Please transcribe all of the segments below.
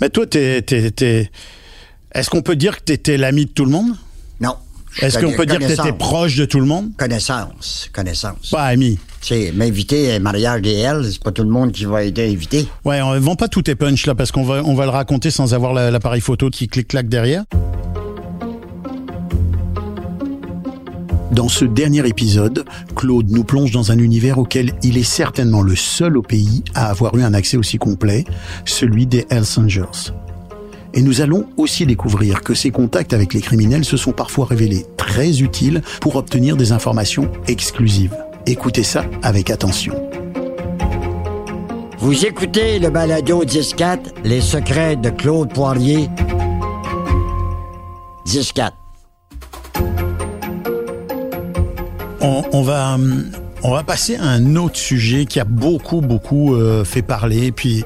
Mais toi, t'es, t'es, t'es- est-ce qu'on peut dire que tu étais l'ami de tout le monde? Non. Est-ce qu'on peut dire que tu étais proche de tout le monde? Connaissance. Connaissance. Pas ami. Tu sais, m'inviter à un mariage DL, c'est pas tout le monde qui va être invité. Ouais, on vend pas tous tes punch là parce qu'on va, on va le raconter sans avoir la- l'appareil photo qui clique-claque derrière. Dans ce dernier épisode, Claude nous plonge dans un univers auquel il est certainement le seul au pays à avoir eu un accès aussi complet, celui des Hells Angels. Et nous allons aussi découvrir que ces contacts avec les criminels se sont parfois révélés très utiles pour obtenir des informations exclusives. Écoutez ça avec attention. Vous écoutez le balado 10-4, Les secrets de Claude Poirier. 10-4. On, on va hum, on va passer à un autre sujet qui a beaucoup beaucoup euh, fait parler puis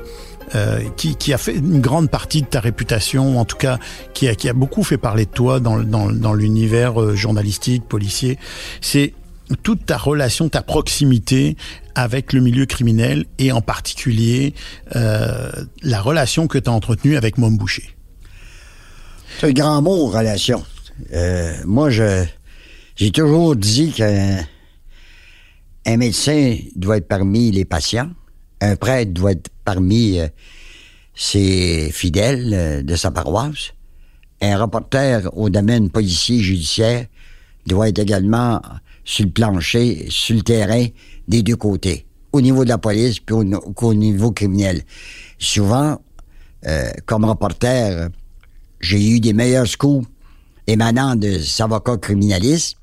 euh, qui, qui a fait une grande partie de ta réputation, en tout cas qui a, qui a beaucoup fait parler de toi dans, dans, dans l'univers euh, journalistique, policier. C'est toute ta relation, ta proximité avec le milieu criminel et en particulier euh, la relation que tu as entretenue avec Mom Boucher. C'est un grand mot, relation. Euh, moi, je j'ai toujours dit qu'un un médecin doit être parmi les patients, un prêtre doit être parmi euh, ses fidèles euh, de sa paroisse, un reporter au domaine policier judiciaire doit être également sur le plancher, sur le terrain, des deux côtés, au niveau de la police puis au, au niveau criminel. Souvent, euh, comme reporter, j'ai eu des meilleurs scoops émanant de avocats criminalistes,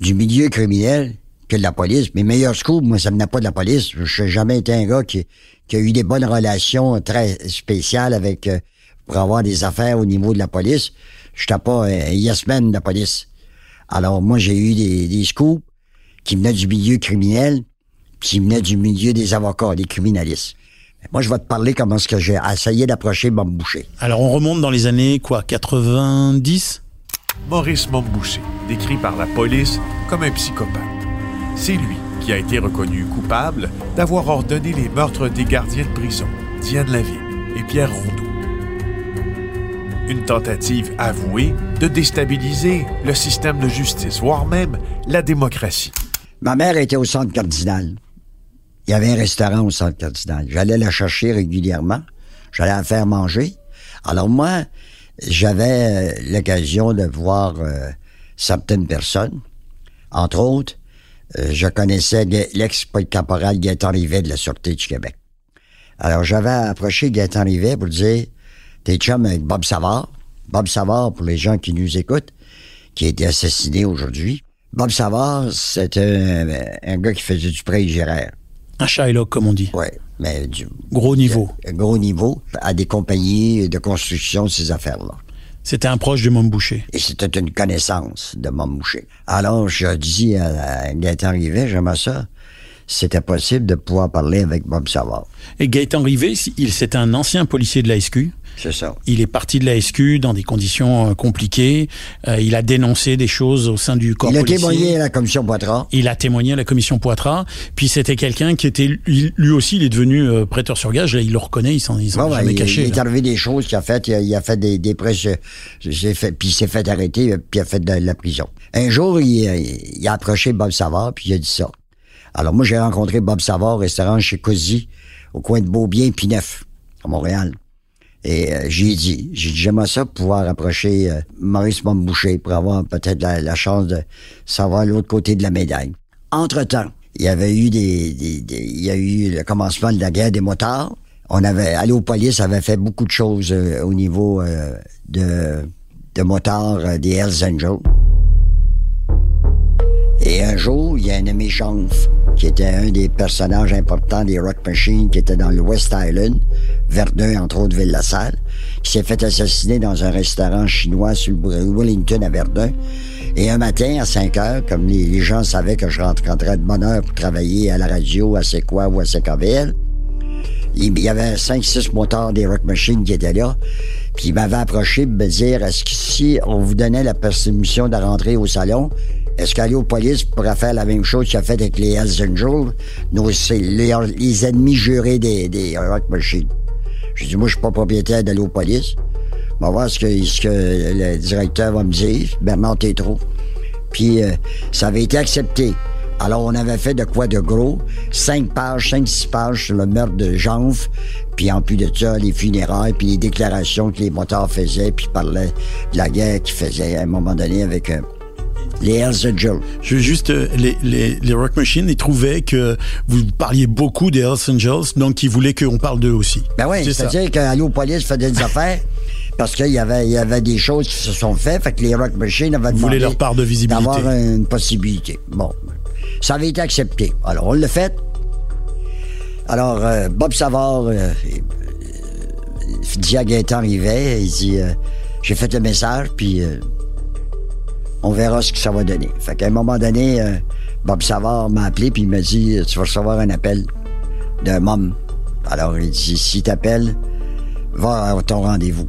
du milieu criminel, que de la police. Mes meilleurs scoops, moi, ça venait pas de la police. Je n'ai jamais été un gars qui, a eu des bonnes relations très spéciales avec euh, pour avoir des affaires au niveau de la police. Je pas un yes man de la police. Alors, moi, j'ai eu des, des scoops qui venaient du milieu criminel, qui venaient du milieu des avocats, des criminalistes. Moi, je vais te parler comment est-ce que j'ai essayé d'approcher Bob Boucher. Alors on remonte dans les années quoi 90 Maurice Mombouché, décrit par la police comme un psychopathe. C'est lui qui a été reconnu coupable d'avoir ordonné les meurtres des gardiens de prison, Diane Lavigne et Pierre Rondeau. Une tentative avouée de déstabiliser le système de justice, voire même la démocratie. Ma mère était au centre cardinal. Il y avait un restaurant au centre cardinal. J'allais la chercher régulièrement. J'allais la faire manger. Alors moi, j'avais euh, l'occasion de voir euh, certaines personnes. Entre autres, euh, je connaissais l'ex-caporal Gaëtan Rivet de la Sûreté du Québec. Alors j'avais approché Gaëtan Rivet pour dire, t'es chum avec Bob Savard. Bob Savard, pour les gens qui nous écoutent, qui a été assassiné aujourd'hui. Bob Savard, c'est un, un gars qui faisait du prêt géraire. Un Shylock comme on dit. Ouais, mais du Gros niveau. gros niveau à des compagnies de construction, ces affaires-là. C'était un proche de Mom Boucher. Et c'était une connaissance de mon boucher. Alors, je dis à, à Gaëtan Rivet, j'aimerais ça, c'était possible de pouvoir parler avec Bob Savard. Et Gaëtan Rivet, il c'est un ancien policier de la SQ. C'est ça. Il est parti de la SQ dans des conditions euh, compliquées. Euh, il a dénoncé des choses au sein du corps Il a policier. témoigné à la commission Poitras. Il a témoigné à la commission Poitras. Puis c'était quelqu'un qui était lui, aussi, il est devenu euh, prêteur sur gage. Là, il le reconnaît, il s'en est ouais, jamais il, caché. il est arrivé des choses qu'il a fait. Il a, il a fait des, des je- j'ai fait, puis il s'est fait arrêter, puis il a fait de la prison. Un jour, il, il a approché Bob Savard, puis il a dit ça. Alors moi, j'ai rencontré Bob Savard au restaurant chez Cozy, au coin de Beaubien puis Neuf, à Montréal. Et euh, j'ai dit, j'ai dit, j'aimerais ça pouvoir approcher euh, Maurice Momboucher pour avoir peut-être la, chance de savoir l'autre côté de la médaille. Entre-temps, il y avait eu des, il y a eu le commencement de la guerre des motards. On avait, Allo Police avait fait beaucoup de choses euh, au niveau de, de motards des Hells Angels. Et un jour, il y a un ami Chanf, qui était un des personnages importants des Rock Machines, qui était dans le West Island, Verdun, entre autres, Ville-la-Salle, qui s'est fait assassiner dans un restaurant chinois sur le Wellington à Verdun. Et un matin, à 5 heures, comme les, gens savaient que je rentrais de bonne heure pour travailler à la radio, à C'est quoi ou à CKVL, il y avait 5-6 motards des Rock Machines qui étaient là. Puis il m'avait approché pour me dire est-ce que si on vous donnait la permission de rentrer au salon, est-ce police pourrait faire la même chose qu'il a fait avec les Hells Angels, nos, c'est les, ennemis jurés des, des Rock Machines? J'ai dit, moi, je suis pas propriétaire police. On va voir ce que, ce que le directeur va me dire, Bernard Tétro. Puis euh, ça avait été accepté. Alors, on avait fait de quoi de gros? Cinq pages, cinq, six pages sur le meurtre de Janf, puis en plus de ça, les funérailles, puis les déclarations que les motards faisaient, puis parlaient de la guerre qu'ils faisaient à un moment donné avec... Euh, les Hells Angels. Je veux juste, euh, les, les, les, Rock Machines, ils trouvaient que vous parliez beaucoup des Hells Angels, donc ils voulaient qu'on parle d'eux aussi. Ben oui, c'est-à-dire qu'Allo Police faisait des affaires parce qu'il y avait, il y avait des choses qui se sont faites, fait que les Rock Machines avaient demandé leur part de visibilité. d'avoir une possibilité. Bon, ça avait été accepté. Alors, on l'a fait. Alors, euh, Bob Savard, euh, euh, dit à Gaëtan Rivet, il dit, euh, j'ai fait le message, puis on verra ce que ça va donner. Fait qu'à un moment donné, Bob Savard m'a appelé, puis il m'a dit, tu vas recevoir un appel d'un môme. Alors, il dit, si t'appelles, va à ton rendez-vous.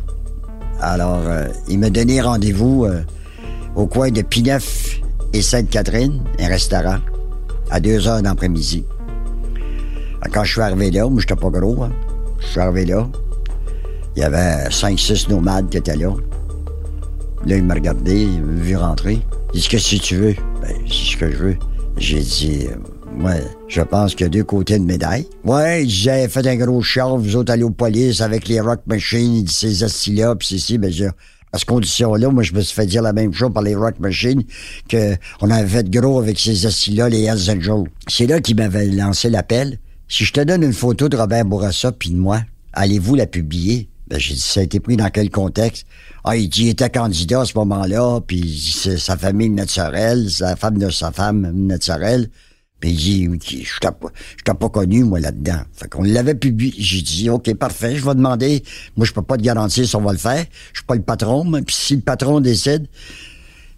Alors, il m'a donné rendez-vous au coin de Pineuf et Sainte-Catherine, un restaurant à 2 heures d'après-midi. Quand je suis arrivé là, moi, j'étais pas gros, hein. Je suis arrivé là. Il y avait 5-6 nomades qui étaient là. Là, il m'a regardé, il m'a vu rentrer. Il dit, qu'est-ce que tu veux? Ben, c'est ce que je veux. J'ai dit, ouais, je pense qu'il y a deux côtés de médaille. Ouais, j'ai fait un gros char, vous autres allez aux police avec les rock machines, il dit, ces assis-là, pis c'est si, ben, à cette condition-là, moi, je me suis fait dire la même chose par les Rock Machines, que on avait fait gros avec ces assis-là, les Hells Angels. C'est là qu'ils m'avaient lancé l'appel. Si je te donne une photo de Robert Bourassa puis de moi, allez-vous la publier? Ben, j'ai dit, ça a été pris dans quel contexte? Ah, il dit, il était candidat à ce moment-là, puis sa famille naturelle, sa femme de sa femme naturelle. Puis il dit, je t'ai pas, pas connu, moi, là-dedans. Fait qu'on l'avait publié. J'ai dit, OK, parfait, je vais demander. Moi, je peux pas te garantir si on va le faire. Je suis pas le patron, mais puis si le patron décide.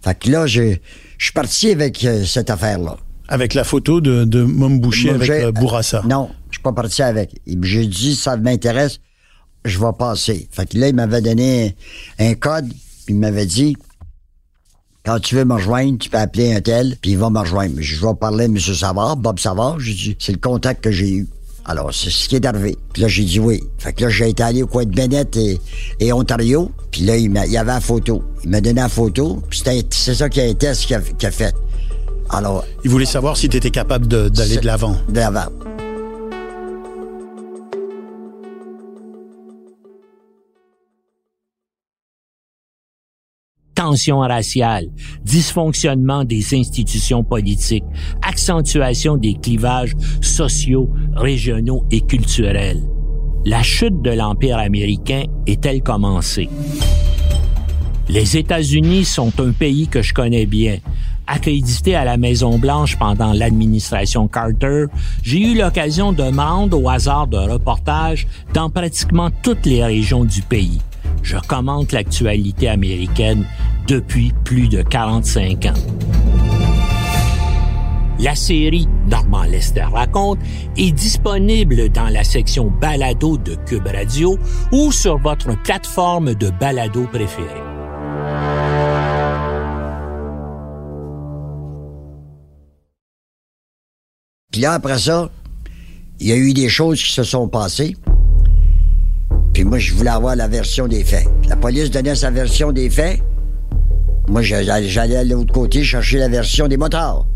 Fait que là, je suis parti avec euh, cette affaire-là. Avec la photo de, de Mom Boucher avec euh, Bourassa. non, je suis pas parti avec. J'ai dit, ça m'intéresse, je vais passer. Fait que là, il m'avait donné un code, puis il m'avait dit, quand tu veux me rejoindre, tu peux appeler un tel, puis il va me rejoindre. Je vais parler à M. Savard, Bob Savard. J'ai dit, c'est le contact que j'ai eu. Alors, c'est ce qui est arrivé. Puis là, j'ai dit oui. Fait que là, j'ai été allé au coin de Bennett et, Ontario. Puis là, il, y avait la photo. Il m'a donné la photo. Puis c'est ça qui a été ce qu'il a, fait. Alors... Il voulait savoir si tu étais capable d'aller de l'avant. De l'avant. Tension raciale, dysfonctionnement des institutions politiques, accentuation des clivages sociaux, régionaux et culturels. La chute de l'Empire américain est-elle commencée? Les États-Unis sont un pays que je connais bien. Accrédité à la Maison-Blanche pendant l'administration Carter, j'ai eu l'occasion de me rendre au hasard d'un reportage dans pratiquement toutes les régions du pays je commente l'actualité américaine depuis plus de 45 ans. La série Normand Lester raconte est disponible dans la section balado de Cube Radio ou sur votre plateforme de balado préférée. Puis là, après ça, il y a eu des choses qui se sont passées. Puis moi, je voulais avoir la version des faits. La police donnait sa version des faits. Moi, j'allais à l'autre côté chercher la version des motards.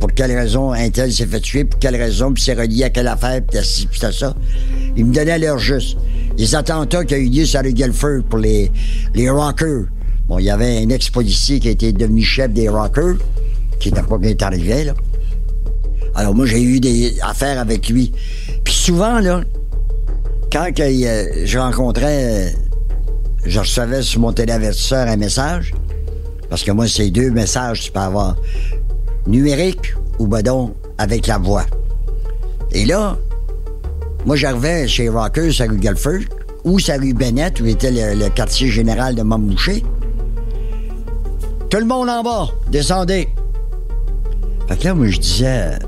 Pour quelle raison un tel s'est fait tuer, pour quelle raison, puis c'est relié à quelle affaire, puis t'as ça. Ils me donnaient l'heure juste. Les attentats qui ont eu lieu sur le Guilford pour les, les rockers. Bon, il y avait un ex-policier qui était devenu chef des rockers, qui n'était pas bien arrivé, là. Alors moi, j'ai eu des affaires avec lui. Puis souvent, là, quand euh, je rencontrais, euh, je recevais sur mon téléavertisseur un message, parce que moi, c'est deux messages tu peux avoir, numérique ou badon avec la voix. Et là, moi, j'arrivais chez Rockers à rue Guilford, ou à rue Bennett, où était le, quartier général de Mamouché. Tout le monde en bas, descendez. Fait que là, moi, je disais,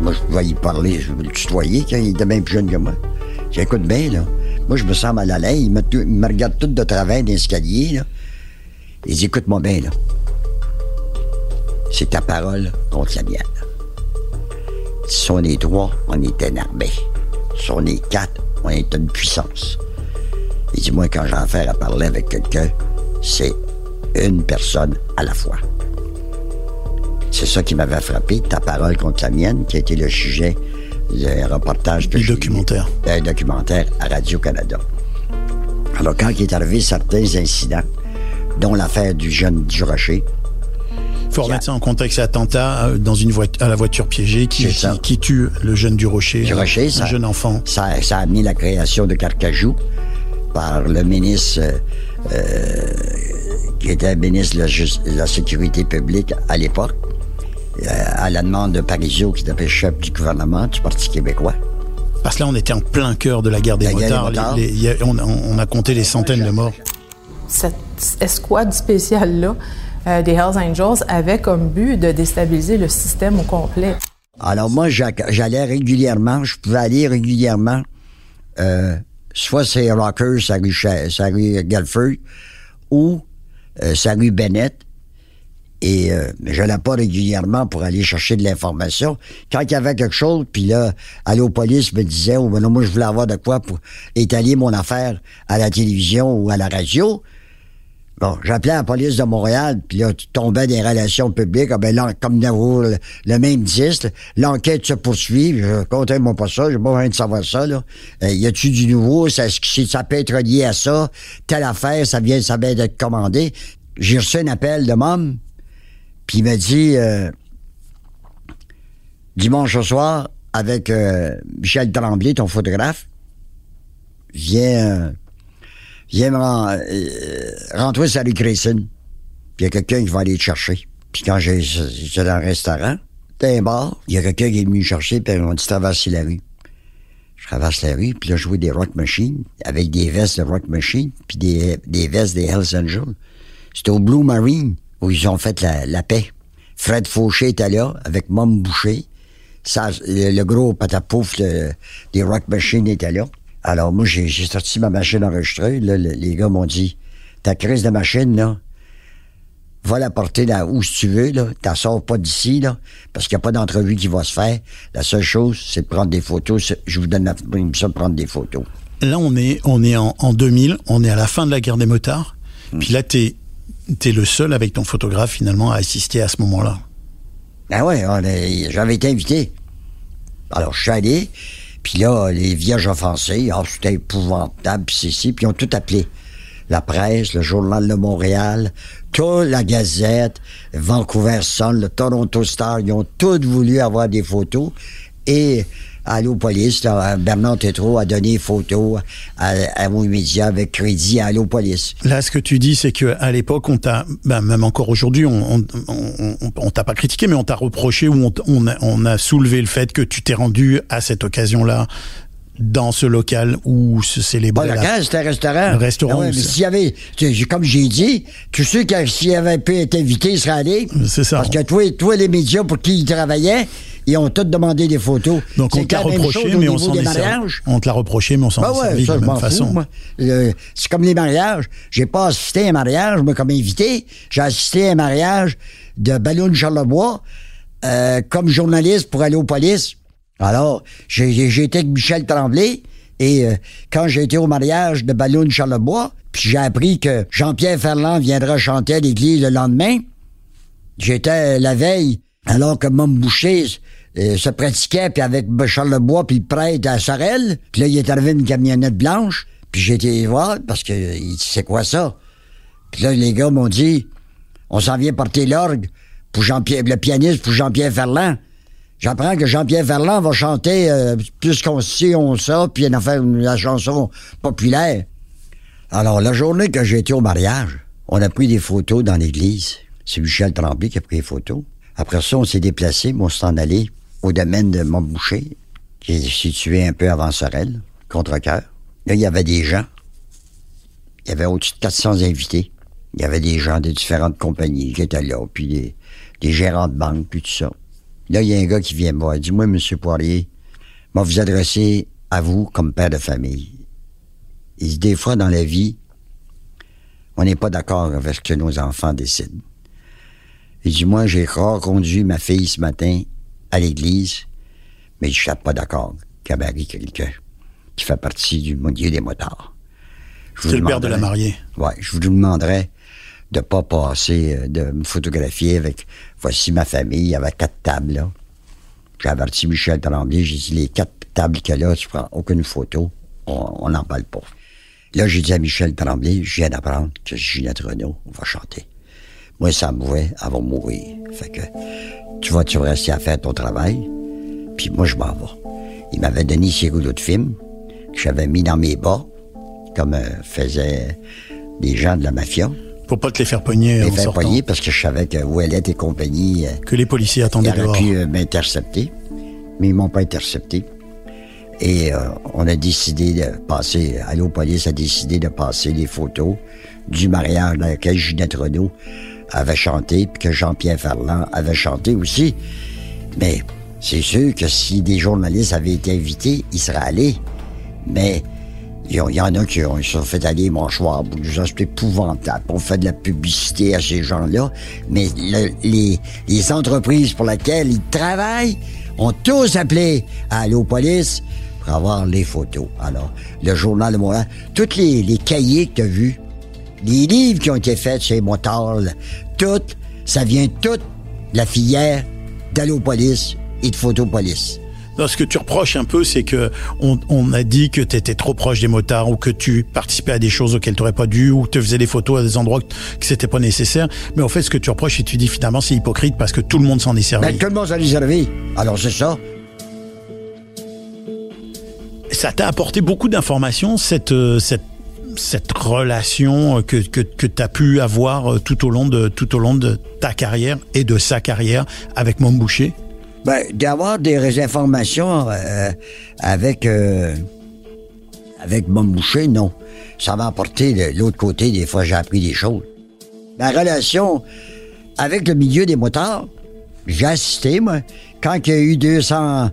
moi, je vais y parler, je le tutoyer quand il était bien plus jeune que moi. J'écoute bien, là. Moi, je me sens mal à l'aise. Il me, regarde tout de travers l'escalier, là. Il dit, écoute-moi bien, là. C'est ta parole contre la mienne. Si on est trois, on est énervés. Si on est quatre, On est une puissance. Il dit, moi, quand j'ai affaire à parler avec quelqu'un, c'est une personne à la fois. C'est ça qui m'avait frappé, ta parole contre la mienne, qui a été le sujet du reportage que Du. Un documentaire à Radio-Canada. Alors, quand il est arrivé certains incidents, dont l'affaire du jeune du Rocher, faut remettre ça en contexte. Attentat euh, dans une à la voiture piégée qui, tue le jeune du Rocher, Du euh, Rocher, un ça- jeune enfant. ça, ça a amené la création de Carcajou par le ministre euh, qui était ministre de la, Jus- de la Sécurité publique à l'époque, à la demande de Parisot, qui était chef du gouvernement du Parti québécois. Parce que là, on était en plein cœur de la guerre des La guerre des motards. motards. Les- les- il y a- on, on a compté les centaines de morts. Cette escouade spéciale-là euh, des Hells Angels avait comme but de déstabiliser le système au complet. Alors moi, j'a- j'allais régulièrement, je pouvais aller régulièrement, euh, soit c'est Rockers, sa rue, sa rue ou euh, sa rue Bennett. Et euh, n'allais pas régulièrement pour aller chercher de l'information. Quand il y avait quelque chose, puis là, Allo Police me disait, oh, ben non, moi, je voulais avoir de quoi pour étaler mon affaire à la télévision ou à la radio. Bon, j'appelais la police de Montréal, puis là, tu tombais des relations publiques. Ah ben là, comme dans le, même disque, l'enquête se poursuit. Je comptais-moi pas ça, j'ai pas besoin de savoir ça, là. Euh, y a-tu du nouveau? Ça, ça peut être lié à ça? Telle affaire, ça vient, ça vient d'être commandé. J'ai reçu un appel de Mom, puis il m'a dit, euh, dimanche au soir, avec euh, Michel Tremblay, ton photographe, viens... euh, viens me ren- euh, rentrer sur la Grayson. Puis il y a quelqu'un qui va aller te chercher. Puis quand j'étais dans un restaurant, t'es un bar, il y a quelqu'un qui est venu me chercher, puis on dit traverser la rue. Je traverse la rue, puis là, je des rock machines, avec des vestes de rock machine, puis des, des vestes des Hells Angels. C'était au Blue Marine, où ils ont fait la, la paix. Fred Fauché était là, avec Mom Boucher. Ça, le, le gros patapouf de- des rock machines était là. Alors moi, j'ai sorti ma machine enregistrée. Là, le- les gars m'ont dit, ta crise de machine, là, va la porter là où tu veux, là. T'en sors pas d'ici, là, parce qu'il n'y a pas d'entrevue qui va se faire. La seule chose, c'est de prendre des photos. Je vous donne la permission de prendre des photos. Là, on est, on est en, en 2000, on est à la fin de la guerre des motards. Hmm. Puis là, t'es es le seul avec ton photographe finalement à assister à ce moment-là. Ah ouais, est- j'avais été invité. Alors, je suis allé, puis là, les vierges offensées, ah, c'était épouvantable, puis c'est puis ils ont tout appelé. La presse, le Journal de Montréal, toute la Gazette, Vancouver Sun, le Toronto Star, ils ont tous voulu avoir des photos. Et Allo Police, là, Bernard Tétrault a donné des photos à, à vos médias avec crédit à Allo Police. Là, ce que tu dis, c'est que à l'époque, on t'a, ben, même encore aujourd'hui, on, on, on, on- on t'a pas critiqué, mais on t'a reproché ou on, a, on a soulevé le fait que tu t'es rendu à cette occasion-là dans ce local où se Pas célébrait le la- cas, c'était un restaurant. Le restaurant, Ah ouais, mais c'est- s'il y avait, comme j'ai dit, tous ceux qui s'ils avaient pu être invités, seraient allés. C'est ça. Parce que toi, toi, les médias pour qui ils travaillaient, ils ont tous demandé des photos. Donc on te l'a reproché, mais on s'en est servi. mariages. On te l'a reproché, mais on s'en Ben est servi de la même façon. Euh, c'est comme les mariages. J'ai pas assisté à un mariage, moi, comme invité. J'ai assisté à un mariage de Ballon Charlebois, euh, comme journaliste pour aller aux polices. Alors, j'ai été avec Michel Tremblay, et euh, quand j'ai été au mariage de Ballon Charlebois, puis j'ai appris que Jean-Pierre Ferland viendra chanter à l'église le lendemain, J'étais euh, la veille, alors que Mom Boucher euh, se pratiquait, puis avec Charles Lebois, puis le prêtre à Sorel. Puis là, il est arrivé une camionnette blanche, puis j'ai été voir, parce que euh, c'est quoi ça? Puis là, les gars m'ont dit, on s'en vient porter l'orgue pour Jean-Pierre, le pianiste pour Jean-Pierre Ferland. J'apprends que Jean-Pierre Ferland va chanter euh, plus sait, on ça, puis il faire la chanson populaire. Alors, la journée que j'ai été au mariage, on a pris des photos dans l'église. C'est Michel Tremblay qui a pris les photos. Après ça, on s'est déplacé, mais on s'est en allé au domaine de Montboucher, qui est situé un peu avant Sorel, contre-cœur. Là, il y avait des gens. Il y avait au-dessus de 400 invités. Il y avait des gens de différentes compagnies qui étaient là, puis des, gérants de banque, puis tout ça. Là, il y a un gars qui vient me voir. Il dit, moi, M. Poirier, moi, vous adresser à vous comme père de famille. Il dit, des fois, dans la vie, on n'est pas d'accord avec ce que nos enfants décident. Il dit, moi, j'ai reconduit ma fille ce matin à l'église, mais je suis pas d'accord qu'elle marie quelqu'un. qui fait partie du milieu des motards. C'est le père de la mariée. Ouais, je vous demanderais de pas passer, euh, de me photographier avec, voici ma famille, il y avait quatre tables, là. J'ai averti Michel Tremblay, j'ai dit, les quatre tables qu'il y a là, tu prends aucune photo, on n'en parle pas. Là, j'ai dit à Michel Tremblay, je viens d'apprendre que Ginette Renault va chanter. Moi, ça me voit, elle va mourir. Fait que, tu vas, tu vas rester à faire ton travail, puis moi, je m'en vais. Il m'avait donné ses rouleaux de film que j'avais mis dans mes bas, comme euh, faisaient les gens de la mafia. Pour pas te les faire pogner Les en faire pogner parce que je savais que Ouellette et compagnie, euh, Que les policiers attendaient dehors. pu euh, m'intercepter, mais ils m'ont pas intercepté. Et euh, on a décidé de passer, Allo Police a décidé de passer les photos du mariage dans lequel Ginette Renault avait chanté, puis que Jean-Pierre Ferland avait chanté aussi. Mais c'est sûr que si des journalistes avaient été invités, ils seraient allés. Mais il y, en- a qui ont, ils sont fait aller mâchoire. C'est épouvantable. On fait de la publicité à ces gens-là. Mais le- les, les entreprises pour lesquelles ils travaillent ont tous appelé à Allo Police pour avoir les photos. Alors, le Journal de Montréal, tous les, les cahiers que tu as vus, les livres qui ont été faits chez Montard, tout, ça vient tout de la filière d'Allo Police et de Photopolice. Non, ce que tu reproches un peu, c'est que on, on a dit que tu étais trop proche des motards ou que tu participais à des choses auxquelles tu n'aurais pas dû ou que tu faisais des photos à des endroits que, c'était pas nécessaire. Mais en fait, ce que tu reproches, et tu dis finalement, c'est hypocrite parce que tout le monde s'en est servi. Ben, tout le monde s'en est servi. Alors, c'est ça. Ça t'a apporté beaucoup d'informations, cette, euh, cette, cette relation euh, que, que, tu as pu avoir euh, tout au, long de, tout au long de ta carrière et de sa carrière avec Mom Boucher? Ben, d'avoir des informations euh, avec avec mon boucher, non. Ça m'a apporté de l'autre côté, des fois j'ai appris des choses. La relation avec le milieu des motards, j'ai assisté, moi, quand il y a eu 200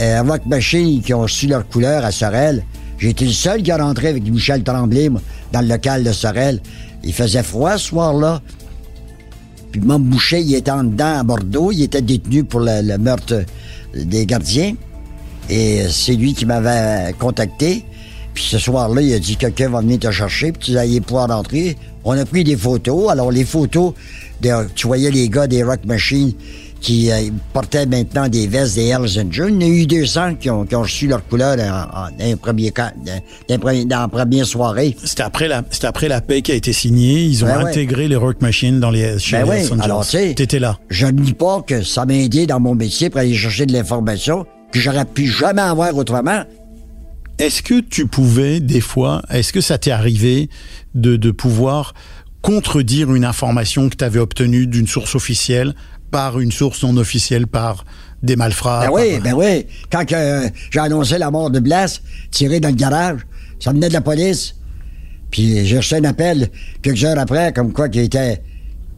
euh, machines qui ont reçu leur couleur à Sorel, j'ai été le seul qui a rentré avec Michel Tremblay, dans le local de Sorel. Il faisait froid ce soir-là. Puis Mom Boucher, il était en dedans à Bordeaux. Il était détenu pour le, meurtre des gardiens. Et c'est lui qui m'avait contacté. Puis ce soir-là, il a dit quelqu'un va venir te chercher, puis tu allais pouvoir rentrer. On a pris des photos. Alors les photos, de, tu voyais les gars des Rock Machines qui euh, portaient maintenant des vestes des Hells Angels. Il y en a eu 200 qui ont, qui ont reçu leur couleur en, en, dans, les premiers dans, dans les premiers- dans la première soirée. C'était après la, c'était après la paix qui a été signée. Ils ont Ben ouais. intégré les Rock Machines dans les, chez Ben les Hells Angels. alors T'étais là. Je ne dis pas que ça m'a aidé dans mon métier pour aller chercher de l'information que j'aurais pu jamais avoir autrement. Est-ce que tu pouvais, des fois, est-ce que ça t'est arrivé de, de pouvoir contredire une information que tu avais obtenue d'une source officielle par une source non officielle, par des malfrats? Ben oui, par- ben oui. Quand euh, j'ai annoncé la mort de Blas, tiré dans le garage, ça venait de la police. Puis j'ai reçu un appel quelques heures après, comme quoi qu'il était,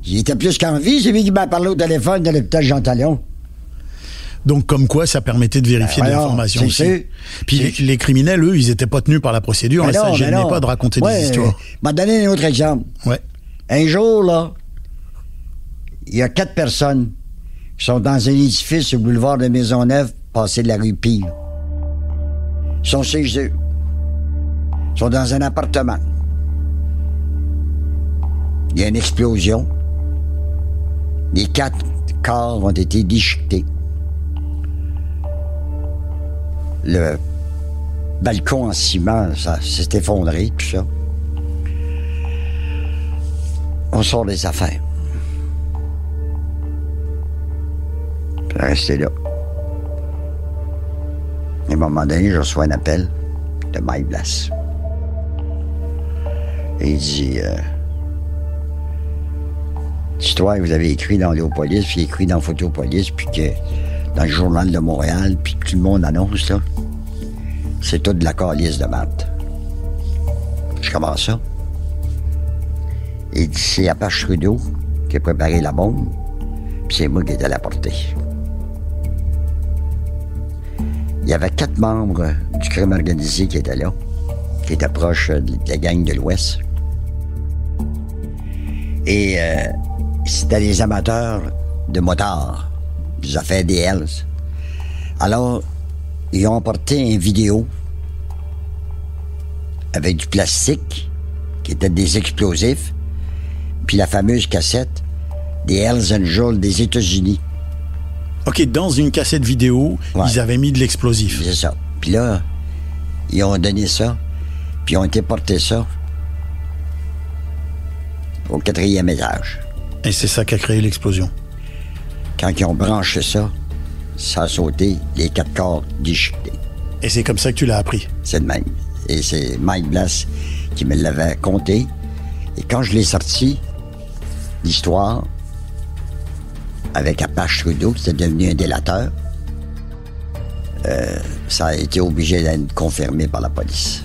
il était plus qu'en vie. C'est lui qui m'a parlé au téléphone de l'hôpital Jean Talon. Donc, comme quoi, ça permettait de vérifier Ben l'information aussi. sûr. Puis les, les criminels, eux, ils étaient pas tenus par la procédure. Ben ça gênait ben non. pas de raconter Ouais, des histoires. Je vais donner un autre exemple. Ouais. Un jour, là, il y a quatre personnes qui sont dans un édifice au boulevard de Maisonneuve, passé de la rue Pire. Ils sont chez eux. Ils sont dans un appartement. Il y a une explosion. Les quatre corps ont été déchiquetés. Le balcon en ciment, ça s'est effondré, tout ça. On sort des affaires. Rester là. À un moment donné, je reçois un appel de Mike Blas. Et il dit euh, L'histoire vous avez écrit dans Léopolis, puis écrit dans Photopolis, puis que dans le Journal de Montréal, puis tout le monde annonce, là, c'est tout de la calice de maths. Je commence ça. Il dit c'est Apache Trudeau qui a préparé la bombe, puis c'est moi qui étais à la portée. Il y avait quatre membres du crime organisé qui étaient là, qui étaient proches de la gang de l'Ouest. Et euh, c'était les amateurs de motards, des affaires des Hells. Alors, ils ont apporté une vidéo avec du plastique, qui était des explosifs, puis la fameuse cassette des Hells Angels des États-Unis. OK, dans une cassette vidéo, Ouais. ils avaient mis de l'explosif. C'est ça. Puis là, ils ont donné ça, puis ils ont été porter ça au quatrième étage. Et c'est ça qui a créé l'explosion. Quand ils ont branché ça, ça a sauté, les quatre corps déchiquetés. Et c'est comme ça que tu l'as appris. C'est le même. Et c'est Mike Blass qui me l'avait conté. Et quand je l'ai sorti, l'histoire, avec Apache Trudeau, qui était devenu un délateur, euh, ça a été obligé d'être confirmé par la police.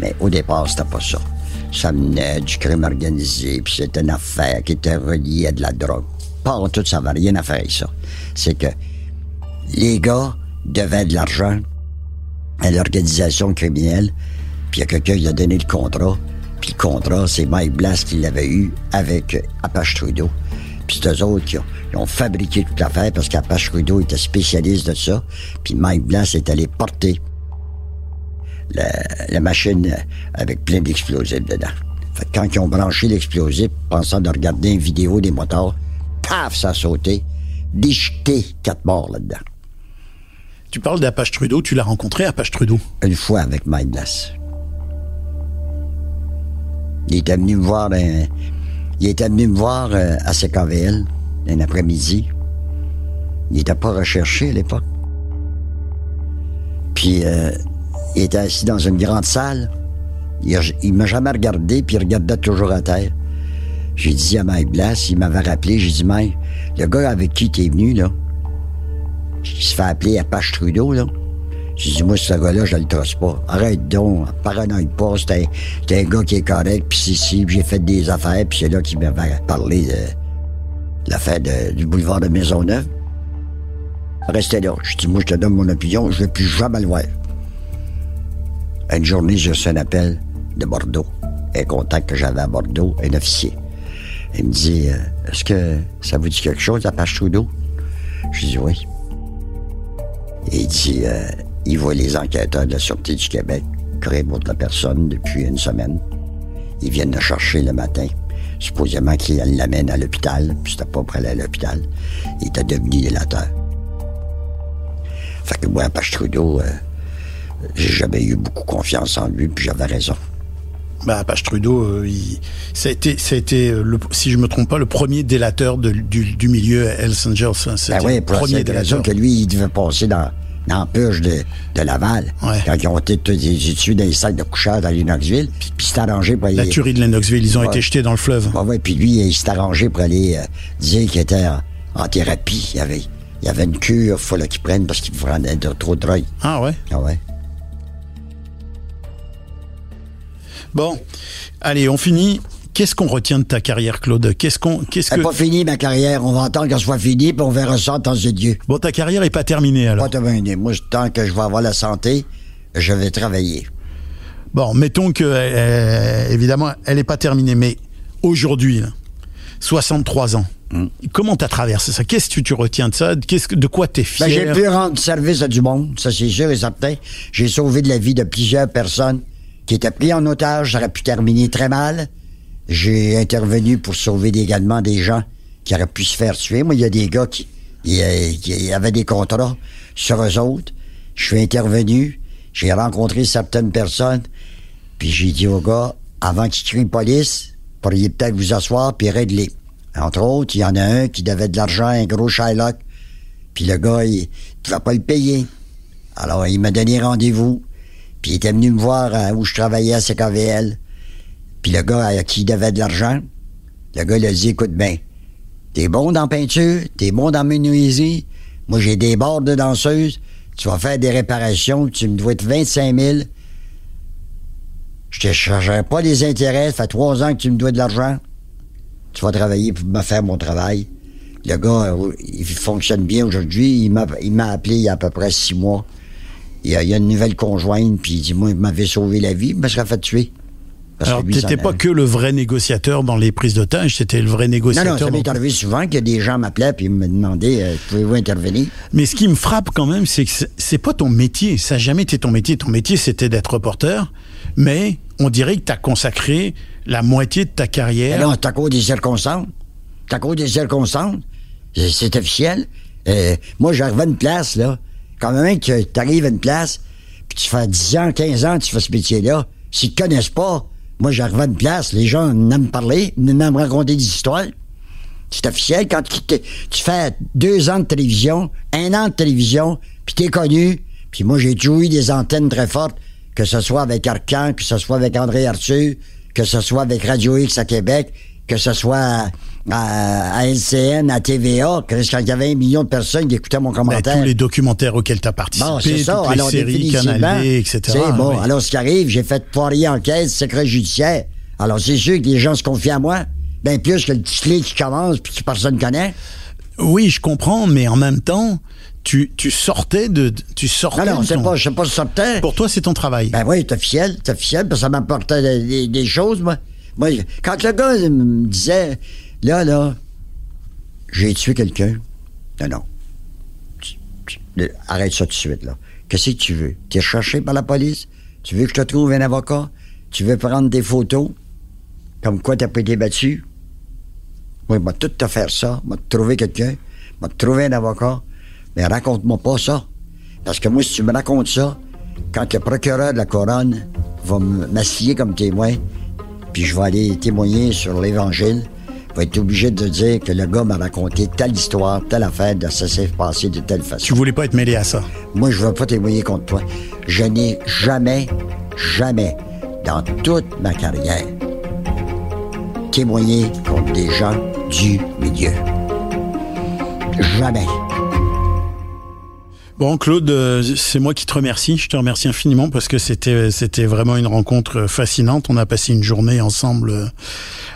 Mais au départ, c'était pas ça. Ça menait du crime organisé, puis c'était une affaire qui était reliée à de la drogue. Pas en tout, ça n'avait rien à faire avec ça. C'est que les gars devaient de l'argent à l'organisation criminelle, puis il quelqu'un qui a donné le contrat, puis le contrat, c'est Mike Blass qui l'avait eu avec Apache Trudeau. Puis c'est eux autres qui ont, ils ont fabriqué toute l'affaire parce qu'Apache Trudeau était spécialiste de ça, puis Mike Blass est allé porter la, la machine avec plein d'explosifs dedans. Fait que quand ils ont branché l'explosif, pensant de regarder une vidéo des motards, paf, ça a sauté, déchiqueté quatre morts là-dedans. Tu parles d'Apache Trudeau, tu l'as rencontré, Apache Trudeau? une fois avec Mike Blass. Il était venu me voir, euh, il était venu me voir euh, à CKVL un après-midi. Il n'était pas recherché à l'époque. Puis euh, il était assis dans une grande salle. Il, il m'a jamais regardé, puis il regardait toujours à terre. J'ai dit à Mike Blass, il m'avait rappelé, j'ai dit Mike, le gars avec qui tu es venu, là, qui se fait appeler Apache Trudeau, là. J'ai dit, moi, ce gars-là, je le trosse pas. Arrête donc, paranoïe pas, c'est un, un gars qui est correct, puis ici, puis j'ai fait des affaires, puis c'est là qu'il m'avait parlé de l'affaire du boulevard de Maisonneuve. Restez là. Je dis, moi, je te donne mon opinion, je ne vais plus jamais le voir. Une journée, j'ai reçu un appel de Bordeaux. Un contact que j'avais à Bordeaux, un officier. Il me dit, euh, est-ce que ça vous dit quelque chose, Apache Trudeau? Je dis, oui. Il dit, euh, il voit les enquêteurs de la Sûreté du Québec courir pour la personne depuis une semaine. Ils viennent le chercher le matin. Supposément qu'ils l'amènent à l'hôpital, puis c'était pas pour aller à l'hôpital. Il était devenu délateur. Fait que moi, Apache Trudeau, euh, j'ai jamais eu beaucoup confiance en lui, puis j'avais raison. Bah, Apache Trudeau, euh, il- ça a été, ça a été euh, le, si je me trompe pas, le premier délateur de- du, du milieu Hells Angels. Ben oui, le pour premier délateur. que lui, il devait passer dans, dans la purge de, de Laval. Ouais. Quand ils ont été tous tués dans les sacs de couchage à Lenoxville, puis il s'est arrangé pour La aller... tuerie de Lennoxville, ils ont Ouais. été jetés dans le fleuve. Ouais, ouais, puis lui, il s'est arrangé pour aller euh, dire qu'il était en, en thérapie. Il y avait, il avait une cure, il fallait qu'il prenne parce qu'il prenait de, trop de drogue. Ah ouais? Ah ouais. Bon, allez, on finit. Qu'est-ce qu'on retient de ta carrière, Claude Qu'est-ce qu'on, qu'est-ce que pas fini, ma carrière. On va attendre qu'elle soit finie, puis on verra ça temps de Dieu. bon, ta carrière est pas terminée alors. Pas te mener. Moi, tant que je vais avoir la santé, je vais travailler. Bon, mettons que euh, évidemment, elle est pas terminée, mais aujourd'hui, là, 63 ans. Hmm. Comment t'as traversé ça? Qu'est-ce que tu retiens de ça? Qu'est-ce que, de quoi t'es Ben, j'ai fier? pu rendre service à du monde, ça c'est sûr et certain. J'ai sauvé de la vie de plusieurs personnes qui étaient pris en otage, ça aurait pu terminer très mal. J'ai intervenu pour sauver également des gens qui auraient pu se faire tuer. Moi, il y a des gars qui, y avaient des contrats sur eux autres. Je suis intervenu, j'ai rencontré certaines personnes, puis j'ai dit aux gars, avant qu'ils crient police, pourriez peut-être vous asseoir puis régler. Entre autres, il y en a un qui devait de l'argent, un gros Shylock. Puis le gars, il ne va pas le payer. Alors, il m'a donné rendez-vous. Puis il était venu me voir euh, où je travaillais à CKVL. Puis le gars à qui il devait de l'argent, le gars il a dit, écoute bien, t'es bon dans peinture, t'es bon dans menuiserie. Moi, j'ai des bords de danseuse. Tu vas faire des réparations, tu me dois être 25 000. Je te chargerai pas des intérêts. Ça fait trois ans que tu me dois de l'argent. Tu vas travailler pour me faire mon travail. Le gars, euh, il fonctionne bien aujourd'hui. Il m'a, appelé il y a à peu près six mois. Il y a, une nouvelle conjointe, puis il dit, moi, il m'avait sauvé la vie, il me serait fait tuer. Alors, t'étais ça- pas que le vrai négociateur dans les prises d'otages, c'était le vrai Non, négociateur. non, ça dans- m'est arrivé souvent que des gens m'appelaient puis me demandaient, euh, pouvez-vous intervenir? Mais ce qui me frappe quand même, c'est que c'est- pas ton métier. Ça n'a jamais été ton métier. Ton métier, c'était d'être reporter. mais on dirait que tu as consacré la moitié de ta carrière. Non, c'est à cause des circonstances. C'est à cause des circonstances. C'est officiel. Euh, moi, j'arrive à une place, là. Quand même que tu arrives à une place, puis tu fais 10 ans, 15 ans tu fais ce métier-là, s'ils te connaissent pas, moi, j'arrive à une place, les gens n'aiment parler, n'aiment raconter des histoires. C'est officiel. Quand tu, tu, fais deux ans de télévision, un an de télévision, puis t'es connu, puis moi, j'ai toujours eu des antennes très fortes, que ce soit avec Arcan, que ce soit avec André Arthur, que ce soit avec Radio X à Québec, que ce soit à, à LCN, à TVA, quand il y avait un million de personnes qui écoutaient mon Ben, commentaire. tous les documentaires auxquels tu as participé, Bon, c'est ça. toutes les Alors, séries, définitivement, Canal D, etc. c'est bon. oui. Alors, ce qui arrive, j'ai fait poirier enquête, secret judiciaire. Alors, c'est sûr que les gens se confient à moi. Ben, plus que le petit qui commence puis que personne connaît. Oui, je comprends, mais en même temps, tu, tu sortais de, tu sortais. Non, non, c'est ton- pas, pas sortant. Pour toi, c'est ton travail. Ben oui, c'est officiel, c'est officiel, parce que ça m'apportait des, choses, moi. Moi, quand le gars il me disait, là, là, j'ai tué quelqu'un. Non, non. Tu- tu- Arrête ça tout de suite, là. Qu'est-ce que tu veux? T'es cherché par la police? Tu veux que je te trouve un avocat? Tu veux prendre des photos? Comme quoi t'as pas été battu? Oui, m'a tout te faire ça. M'a trouver quelqu'un. M'a trouver un avocat. Mais raconte-moi pas ça. Parce que moi, si tu me racontes ça, quand le procureur de la couronne va m'assier comme témoin, puis je vais aller témoigner sur l'Évangile, va être obligé de dire que le gars m'a raconté telle histoire, telle affaire, de ça s'est passé de telle façon. Tu voulais pas être mêlé à ça? Moi, je veux pas témoigner contre toi. Je n'ai jamais, jamais, dans toute ma carrière, témoigné contre des gens du milieu. Jamais. Bon, Claude, euh, c'est moi qui te remercie. Je te remercie infiniment parce que c'était c'était vraiment une rencontre fascinante. On a passé une journée ensemble euh,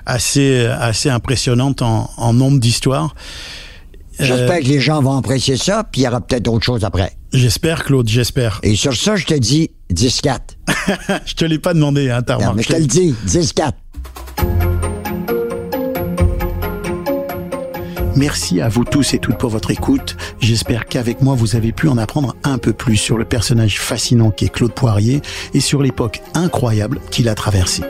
assez assez impressionnante en, en nombre d'histoires. J'espère Euh, que les gens vont apprécier ça, puis il y aura peut-être autre chose après. J'espère, Claude, j'espère. Et sur ça, je te dis 10-4. je te l'ai pas demandé, hein, t'as Non, mais je te le dis, 10-4. Merci à vous tous et toutes pour votre écoute. J'espère qu'avec moi, vous avez pu en apprendre un peu plus sur le personnage fascinant qui est Claude Poirier et sur l'époque incroyable qu'il a traversée.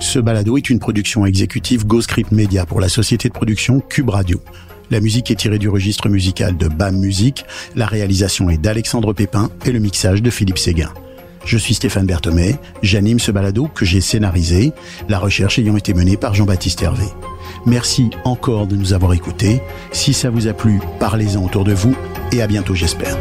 Ce balado est une production exécutive GoScript Media pour la société de production Cube Radio. La musique est tirée du registre musical de BAM Musique, la réalisation est d'Alexandre Pépin et le mixage de Philippe Séguin. Je suis Stéphane Berthomé, j'anime ce balado que j'ai scénarisé, la recherche ayant été menée par Jean-Baptiste Hervé. Merci encore de nous avoir écoutés. Si ça vous a plu, parlez-en autour de vous et à bientôt j'espère.